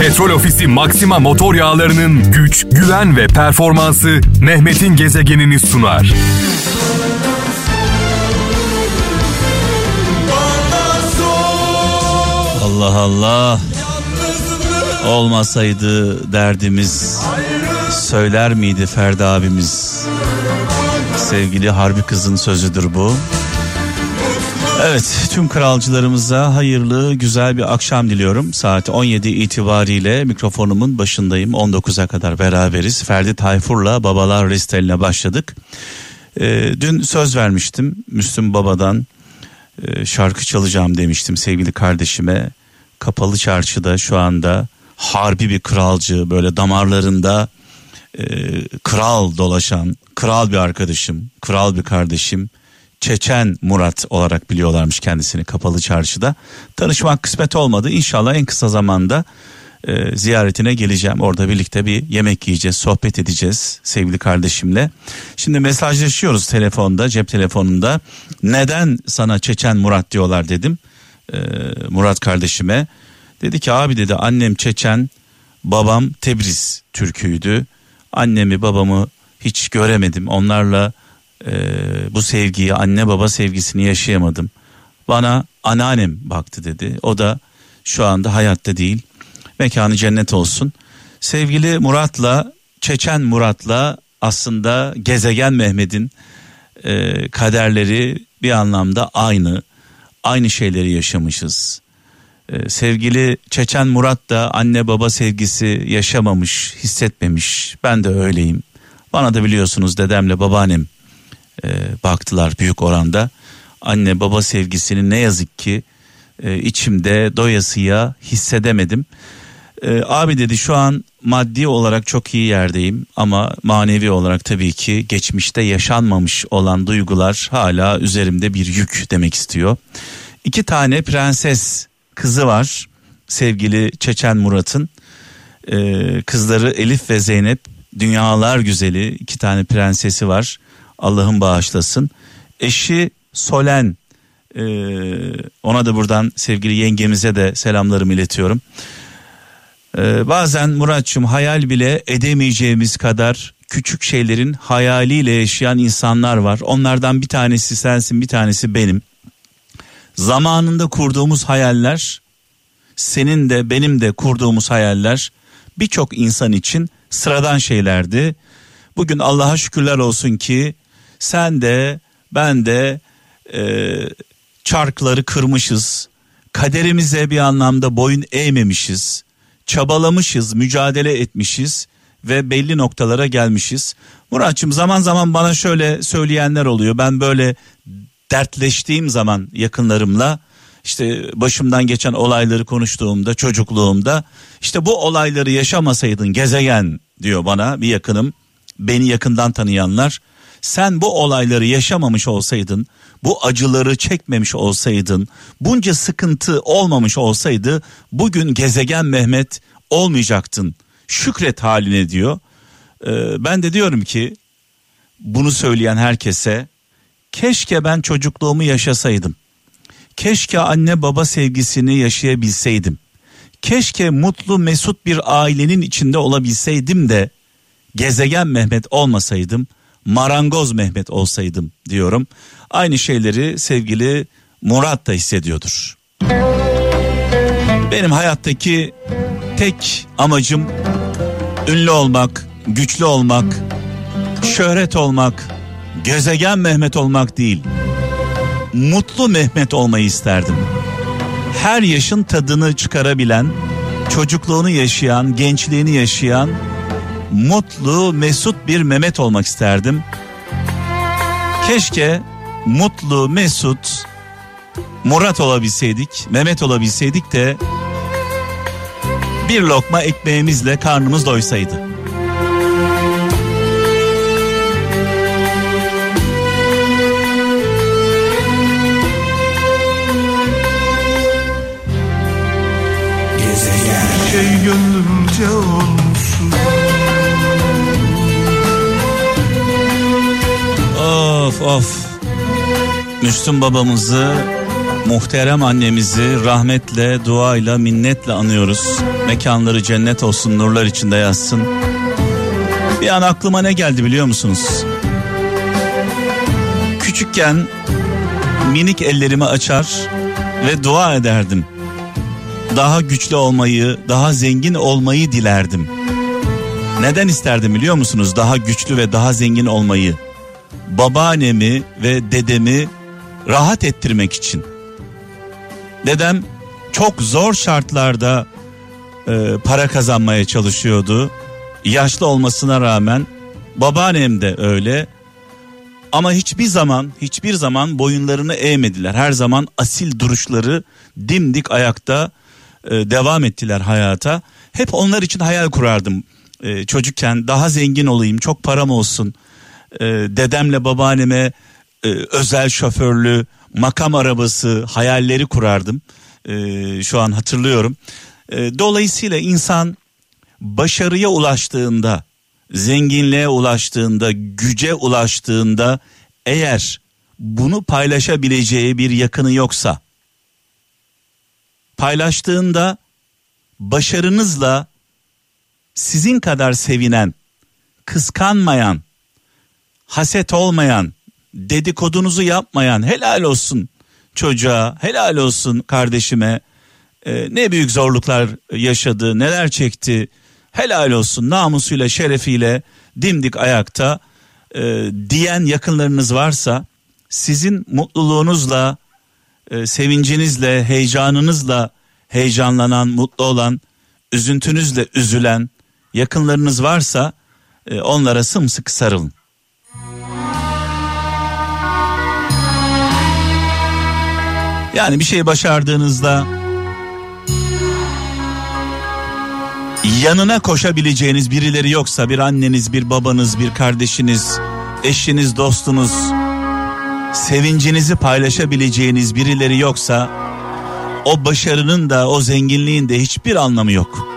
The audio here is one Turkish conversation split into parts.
Petrol Ofisi Maxima motor yağlarının güç, güven ve performansı Mehmet'in gezegenini sunar. Allah Allah. Olmasaydı derdimiz söyler miydi Ferdi abimiz? Sevgili Harbi kızın sözüdür bu. Evet tüm kralcılarımıza hayırlı güzel bir akşam diliyorum. Saat 17 itibariyle mikrofonumun başındayım. 19'a kadar beraberiz. Ferdi Tayfur'la Babalar Listeline başladık. Ee, dün söz vermiştim Müslüm Baba'dan e, şarkı çalacağım demiştim sevgili kardeşime. Kapalı çarşıda şu anda harbi bir kralcı böyle damarlarında e, kral dolaşan kral bir arkadaşım, kral bir kardeşim Çeçen Murat olarak biliyorlarmış kendisini kapalı çarşıda. Tanışmak kısmet olmadı. İnşallah en kısa zamanda e, ziyaretine geleceğim. Orada birlikte bir yemek yiyeceğiz, sohbet edeceğiz sevgili kardeşimle. Şimdi mesajlaşıyoruz telefonda, cep telefonunda. Neden sana Çeçen Murat diyorlar dedim. E, Murat kardeşime. Dedi ki abi dedi annem Çeçen, babam Tebriz Türküydü. Annemi babamı hiç göremedim. Onlarla e, bu sevgiyi anne baba sevgisini yaşayamadım. Bana anneannem baktı dedi. O da şu anda hayatta değil. Mekanı cennet olsun. Sevgili Murat'la Çeçen Murat'la aslında gezegen Mehmet'in e, kaderleri bir anlamda aynı. Aynı şeyleri yaşamışız. E, sevgili Çeçen Murat da anne baba sevgisi yaşamamış, hissetmemiş. Ben de öyleyim. Bana da biliyorsunuz dedemle babaannem e, baktılar büyük oranda. Anne baba sevgisini ne yazık ki e, içimde doyasıya hissedemedim. E, abi dedi şu an maddi olarak çok iyi yerdeyim ama manevi olarak tabii ki geçmişte yaşanmamış olan duygular hala üzerimde bir yük demek istiyor. İki tane prenses kızı var sevgili Çeçen Murat'ın. Ee, kızları Elif ve Zeynep dünyalar güzeli iki tane prensesi var. Allah'ın bağışlasın. Eşi Solen e, ona da buradan sevgili yengemize de selamlarımı iletiyorum. E, bazen Muratçım hayal bile edemeyeceğimiz kadar küçük şeylerin hayaliyle yaşayan insanlar var. Onlardan bir tanesi sensin bir tanesi benim. Zamanında kurduğumuz hayaller senin de benim de kurduğumuz hayaller birçok insan için sıradan şeylerdi. Bugün Allah'a şükürler olsun ki sen de ben de e, çarkları kırmışız. Kaderimize bir anlamda boyun eğmemişiz. Çabalamışız, mücadele etmişiz ve belli noktalara gelmişiz. Muratçım zaman zaman bana şöyle söyleyenler oluyor. Ben böyle dertleştiğim zaman yakınlarımla işte başımdan geçen olayları konuştuğumda çocukluğumda işte bu olayları yaşamasaydın gezegen diyor bana bir yakınım beni yakından tanıyanlar sen bu olayları yaşamamış olsaydın, bu acıları çekmemiş olsaydın, bunca sıkıntı olmamış olsaydı bugün gezegen Mehmet olmayacaktın. Şükret haline diyor. Ee, ben de diyorum ki bunu söyleyen herkese keşke ben çocukluğumu yaşasaydım. Keşke anne baba sevgisini yaşayabilseydim. Keşke mutlu mesut bir ailenin içinde olabilseydim de gezegen Mehmet olmasaydım marangoz Mehmet olsaydım diyorum. Aynı şeyleri sevgili Murat da hissediyordur. Benim hayattaki tek amacım ünlü olmak, güçlü olmak, şöhret olmak, gezegen Mehmet olmak değil. Mutlu Mehmet olmayı isterdim. Her yaşın tadını çıkarabilen, çocukluğunu yaşayan, gençliğini yaşayan mutlu, mesut bir Mehmet olmak isterdim. Keşke mutlu, mesut, Murat olabilseydik, Mehmet olabilseydik de bir lokma ekmeğimizle karnımız doysaydı. Gezegen şey gönlümce olmuşsun Of of. Müslüm babamızı muhterem annemizi rahmetle, duayla, minnetle anıyoruz. Mekanları cennet olsun, nurlar içinde yazsın. Bir an aklıma ne geldi biliyor musunuz? Küçükken minik ellerimi açar ve dua ederdim. Daha güçlü olmayı, daha zengin olmayı dilerdim. Neden isterdim biliyor musunuz? Daha güçlü ve daha zengin olmayı. Babaannemi ve dedemi rahat ettirmek için. Dedem çok zor şartlarda e, para kazanmaya çalışıyordu. Yaşlı olmasına rağmen babaannem de öyle. Ama hiçbir zaman hiçbir zaman boyunlarını eğmediler. Her zaman asil duruşları dimdik ayakta e, devam ettiler hayata. Hep onlar için hayal kurardım e, çocukken daha zengin olayım çok param olsun. E, dedemle babaanneme e, özel şoförlü makam arabası hayalleri kurardım. E, şu an hatırlıyorum. E, dolayısıyla insan başarıya ulaştığında, zenginliğe ulaştığında, güce ulaştığında eğer bunu paylaşabileceği bir yakını yoksa paylaştığında başarınızla sizin kadar sevinen, kıskanmayan, haset olmayan, dedikodunuzu yapmayan helal olsun çocuğa, helal olsun kardeşime. Ee, ne büyük zorluklar yaşadı, neler çekti. Helal olsun namusuyla, şerefiyle dimdik ayakta e, diyen yakınlarınız varsa sizin mutluluğunuzla, e, sevincinizle, heyecanınızla heyecanlanan, mutlu olan, üzüntünüzle üzülen yakınlarınız varsa e, onlara sımsıkı sarılın. Yani bir şey başardığınızda yanına koşabileceğiniz birileri yoksa bir anneniz, bir babanız, bir kardeşiniz, eşiniz, dostunuz sevincinizi paylaşabileceğiniz birileri yoksa o başarının da o zenginliğin de hiçbir anlamı yok.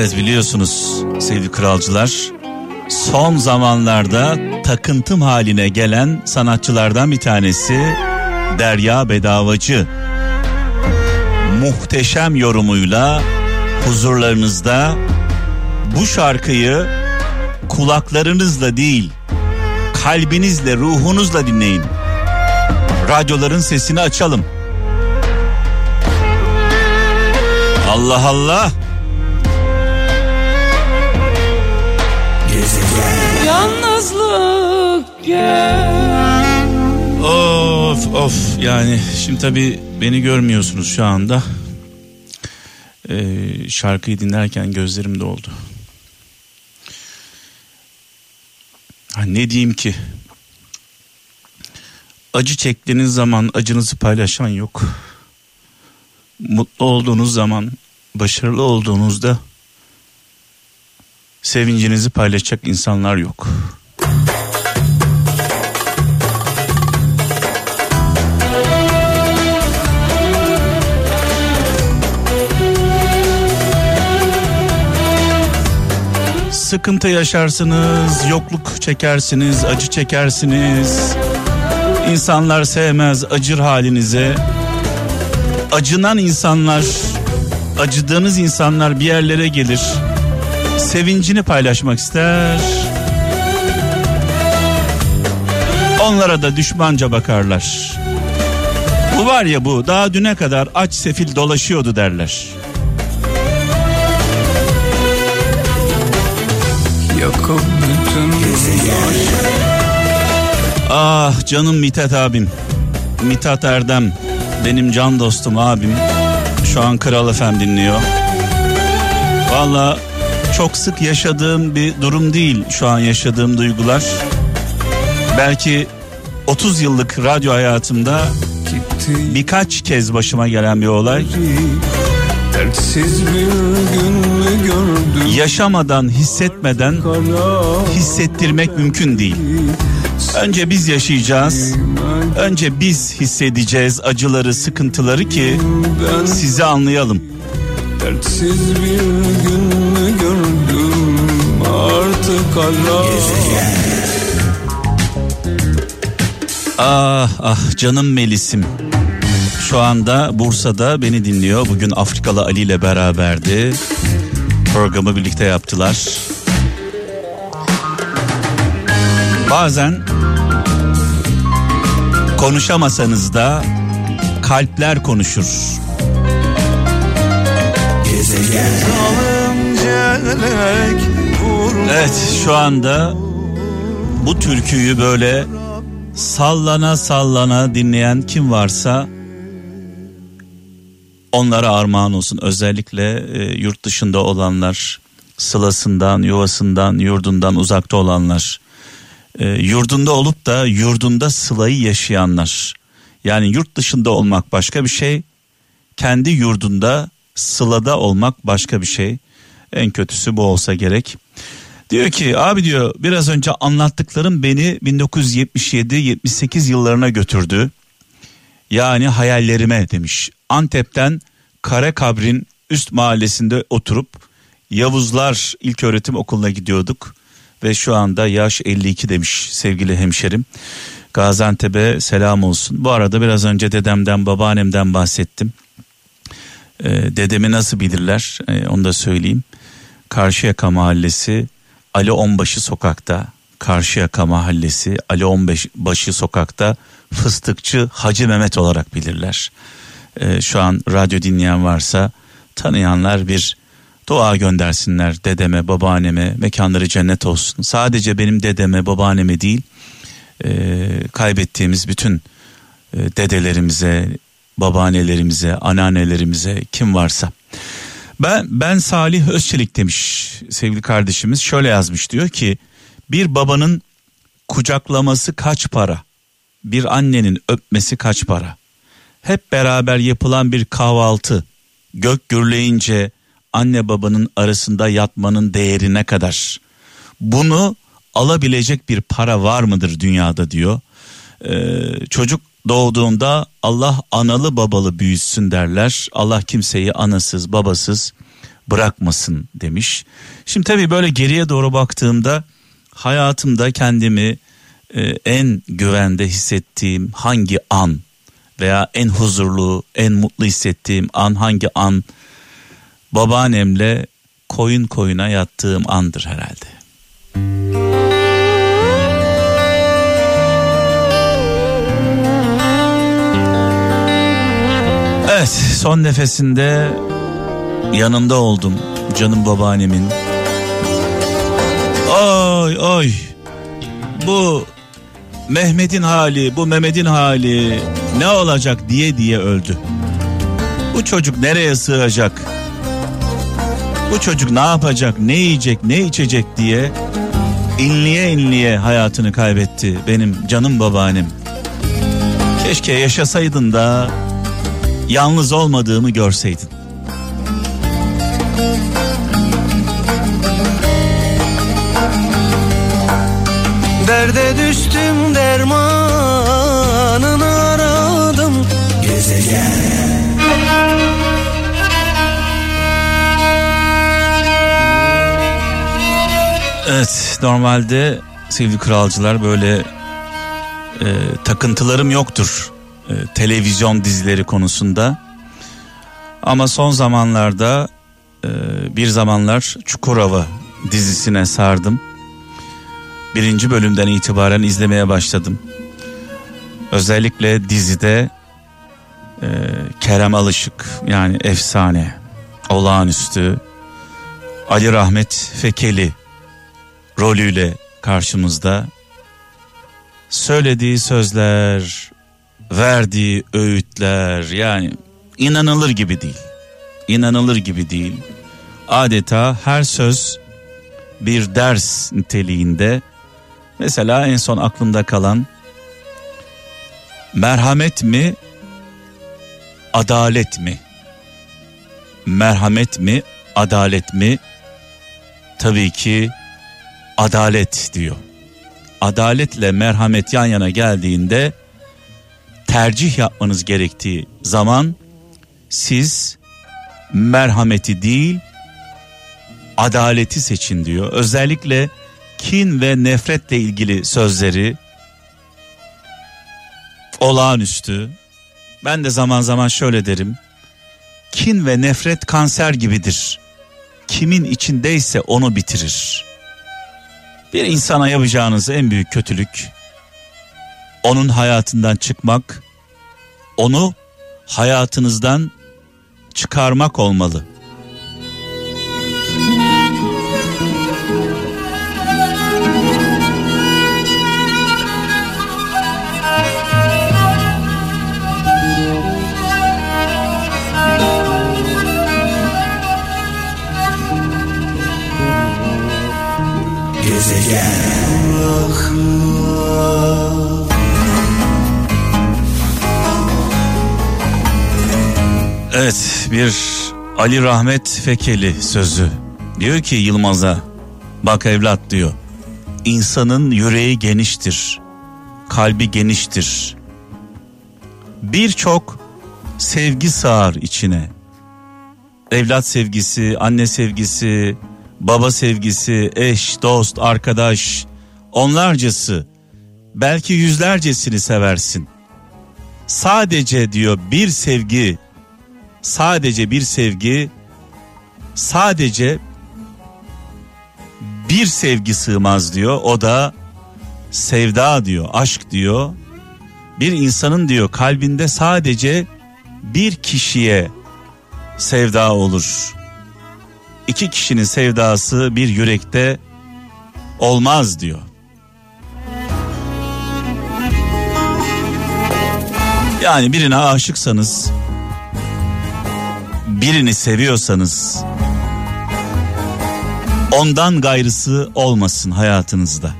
Evet biliyorsunuz sevgili kralcılar son zamanlarda takıntım haline gelen sanatçılardan bir tanesi Derya Bedavacı. Muhteşem yorumuyla huzurlarınızda bu şarkıyı kulaklarınızla değil kalbinizle ruhunuzla dinleyin. Radyoların sesini açalım. Allah Allah. Of yani şimdi tabii beni görmüyorsunuz şu anda. Ee, şarkıyı dinlerken gözlerim doldu. Ha, ne diyeyim ki? Acı çektiğiniz zaman acınızı paylaşan yok. Mutlu olduğunuz zaman, başarılı olduğunuzda sevincinizi paylaşacak insanlar yok. Sıkıntı yaşarsınız, yokluk çekersiniz, acı çekersiniz. İnsanlar sevmez acır halinize. Acınan insanlar, acıdığınız insanlar bir yerlere gelir. Sevincini paylaşmak ister. Onlara da düşmanca bakarlar. Bu var ya bu daha düne kadar aç sefil dolaşıyordu derler. Yakıp bütün Ah canım Mithat abim. Mithat Erdem. Benim can dostum abim. Şu an Kral FM dinliyor. Valla çok sık yaşadığım bir durum değil şu an yaşadığım duygular. Belki 30 yıllık radyo hayatımda birkaç kez başıma gelen bir olay. Dertsiz bir gün mü gördüm Yaşamadan, hissetmeden hissettirmek mümkün değil. Önce biz yaşayacağız. Önce biz hissedeceğiz acıları, sıkıntıları ki sizi anlayalım. Dertsiz bir gün mü gördüm Artık ara Ah ah canım Melis'im. Şu anda Bursa'da beni dinliyor. Bugün Afrikalı Ali ile beraberdi. Programı birlikte yaptılar. Bazen konuşamasanız da kalpler konuşur. Evet şu anda bu türküyü böyle sallana sallana dinleyen kim varsa onlara armağan olsun. Özellikle e, yurt dışında olanlar, sılasından, yuvasından, yurdundan uzakta olanlar, e, yurdunda olup da yurdunda sılayı yaşayanlar. Yani yurt dışında olmak başka bir şey, kendi yurdunda sılada olmak başka bir şey. En kötüsü bu olsa gerek. Diyor ki abi diyor biraz önce anlattıklarım beni 1977-78 yıllarına götürdü. Yani hayallerime demiş. Antep'ten Kare Kabrin üst mahallesinde oturup Yavuzlar İlköğretim Okulu'na gidiyorduk. Ve şu anda yaş 52 demiş sevgili hemşerim. Gaziantep'e selam olsun. Bu arada biraz önce dedemden babaannemden bahsettim. Ee, dedemi nasıl bilirler ee, onu da söyleyeyim. Karşıyaka Mahallesi Ali Onbaşı sokakta Karşıyaka Mahallesi Ali Onbaşı sokakta fıstıkçı Hacı Mehmet olarak bilirler. Ee, şu an radyo dinleyen varsa tanıyanlar bir dua göndersinler dedeme babaanneme mekanları cennet olsun. Sadece benim dedeme babaanneme değil e, kaybettiğimiz bütün e, dedelerimize babaannelerimize anneannelerimize kim varsa. Ben ben Salih Özçelik demiş sevgili kardeşimiz şöyle yazmış diyor ki bir babanın kucaklaması kaç para? Bir annenin öpmesi kaç para? Hep beraber yapılan bir kahvaltı gök gürleyince anne babanın arasında yatmanın değeri ne kadar? Bunu alabilecek bir para var mıdır dünyada diyor. Ee, çocuk doğduğunda Allah analı babalı büyüsün derler. Allah kimseyi anasız babasız bırakmasın demiş. Şimdi tabii böyle geriye doğru baktığımda hayatımda kendimi e, en güvende hissettiğim hangi an veya en huzurlu, en mutlu hissettiğim an hangi an babaannemle koyun koyuna yattığım andır herhalde. Evet son nefesinde yanında oldum canım babaannemin. Oy oy bu Mehmet'in hali bu Mehmet'in hali ne olacak diye diye öldü. Bu çocuk nereye sığacak? Bu çocuk ne yapacak, ne yiyecek, ne içecek diye inliye inliye hayatını kaybetti benim canım babaannem. Keşke yaşasaydın da yalnız olmadığımı görseydin. Derde düştüm dermanını aradım Gezegen Evet normalde sevgili kralcılar böyle e, takıntılarım yoktur e, televizyon dizileri konusunda. Ama son zamanlarda e, bir zamanlar Çukurova dizisine sardım. Birinci bölümden itibaren izlemeye başladım. Özellikle dizide e, Kerem Alışık yani efsane, olağanüstü, Ali Rahmet Fekeli rolüyle karşımızda. Söylediği sözler, verdiği öğütler yani inanılır gibi değil. İnanılır gibi değil. Adeta her söz bir ders niteliğinde. Mesela en son aklımda kalan merhamet mi adalet mi? merhamet mi, adalet mi? Tabii ki adalet diyor. Adaletle merhamet yan yana geldiğinde tercih yapmanız gerektiği zaman siz merhameti değil adaleti seçin diyor. Özellikle kin ve nefretle ilgili sözleri olağanüstü. Ben de zaman zaman şöyle derim. Kin ve nefret kanser gibidir. Kimin içindeyse onu bitirir. Bir insana yapacağınız en büyük kötülük onun hayatından çıkmak, onu hayatınızdan çıkarmak olmalı. Evet bir Ali Rahmet Fekeli sözü. Diyor ki Yılmaz'a bak evlat diyor. İnsanın yüreği geniştir. Kalbi geniştir. Birçok sevgi sığar içine. Evlat sevgisi, anne sevgisi, baba sevgisi, eş, dost, arkadaş, onlarcası, belki yüzlercesini seversin. Sadece diyor bir sevgi sadece bir sevgi sadece bir sevgi sığmaz diyor. O da sevda diyor, aşk diyor. Bir insanın diyor kalbinde sadece bir kişiye sevda olur. İki kişinin sevdası bir yürekte olmaz diyor. Yani birine aşıksanız birini seviyorsanız ondan gayrısı olmasın hayatınızda.